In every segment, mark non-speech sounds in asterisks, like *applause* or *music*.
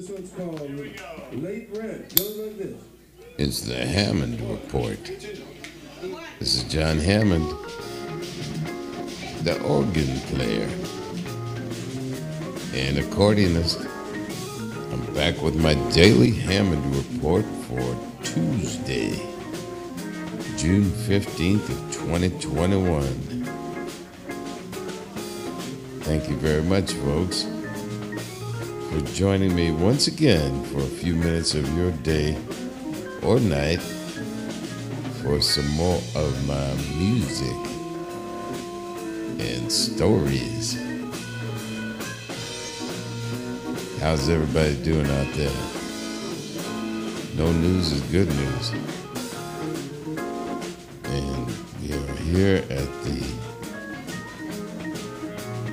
This one's called Late Rent. Goes like this. It's the Hammond Report. This is John Hammond, the organ player and accordionist. I'm back with my daily Hammond Report for Tuesday, June 15th of 2021. Thank you very much, folks, for joining me once again for a few minutes of your day or night for some more of my music and stories. How's everybody doing out there? No news is good news. And we are here at the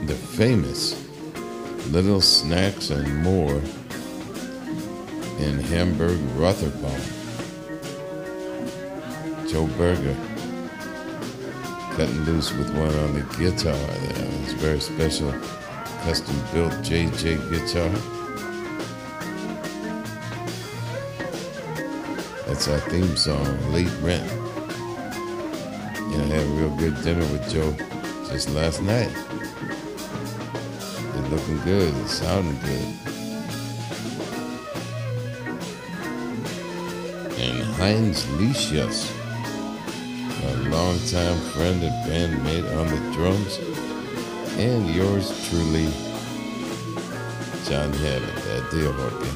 the famous Little Snacks and More in Hamburg, Rotherbaum. Joe Berger cutting loose with one on the guitar there. It's very special, custom built JJ guitar. That's our theme song, Late Rent. Know, I had a real good dinner with Joe just last night. Looking good, sounding good. And Heinz Licious, a longtime friend and bandmate on the drums, and yours truly, John Hammond at the organ.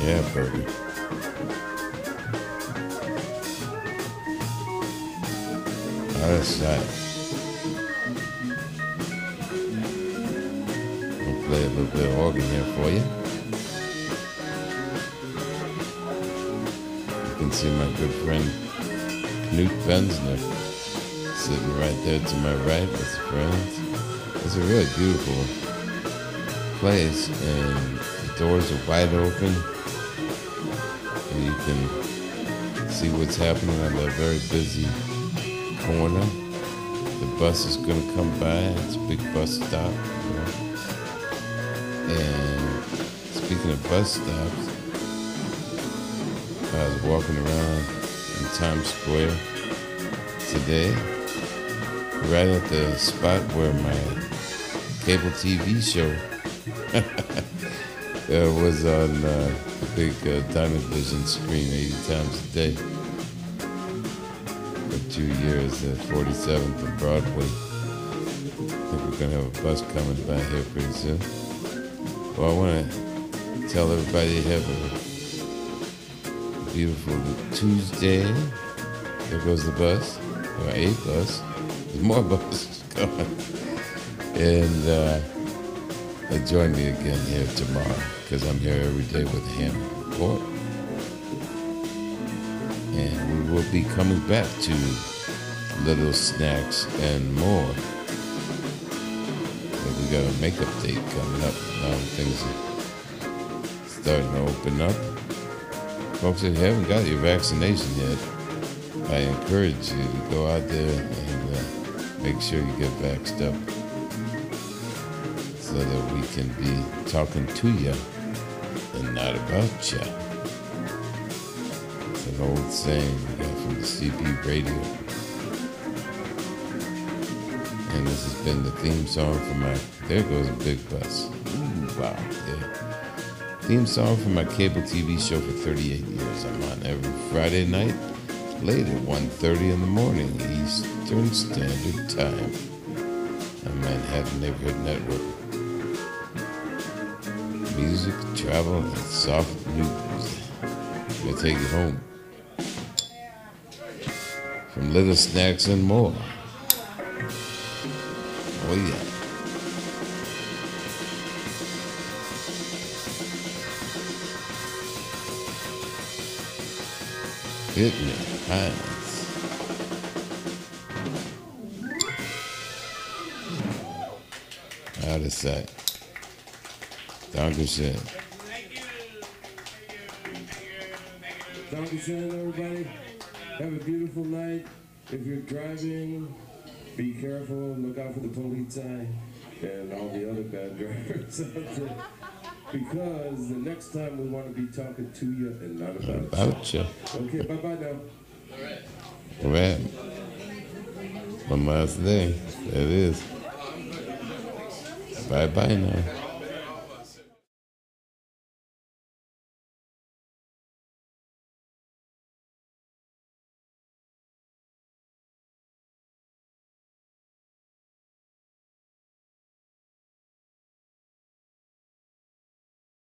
Yeah, Berger. Of sight. I'll play a little bit of organ here for you. You can see my good friend Knut Bensner sitting right there to my right with friends. It's a really beautiful place and the doors are wide open and you can see what's happening on that very busy corner. The bus is going to come by. It's a big bus stop. You know? And speaking of bus stops, I was walking around in Times Square today, right at the spot where my cable TV show *laughs* uh, was on uh, the big uh, Diamond Vision screen 80 times a day two years at 47th and Broadway. I think we're to have a bus coming by here pretty soon. Well, I want to tell everybody have a beautiful Tuesday. There goes the bus, or a bus. There's *laughs* more buses *laughs* coming. And, uh, join me again here tomorrow because I'm here every day with Hammond report. And we will be coming back to little snacks and more. But we got a makeup date coming up. Now things are starting to open up. Folks that haven't got your vaccination yet, I encourage you to go out there and uh, make sure you get vaxxed up so that we can be talking to you and not about you. It's an old saying we got from the CB radio. And this has been the theme song for my, there goes a big bus. Ooh, wow, yeah. Theme song for my cable TV show for 38 years. I'm on every Friday night, late at 1.30 in the morning, Eastern Standard Time on Manhattan Neighborhood Network music, travel, and soft news. We'll take you home. From little snacks and more. Oh yeah. Hit me, Heinz. Out of sight. Dankeschön. Dankeschön, everybody. Have a beautiful night. If you're driving, be careful. Look out for the police. and all the other bad *laughs* drivers out there. Because the next time we want to be talking to you and not about, About you. Okay, bye bye now. All right. One last day. There it is. Bye bye now.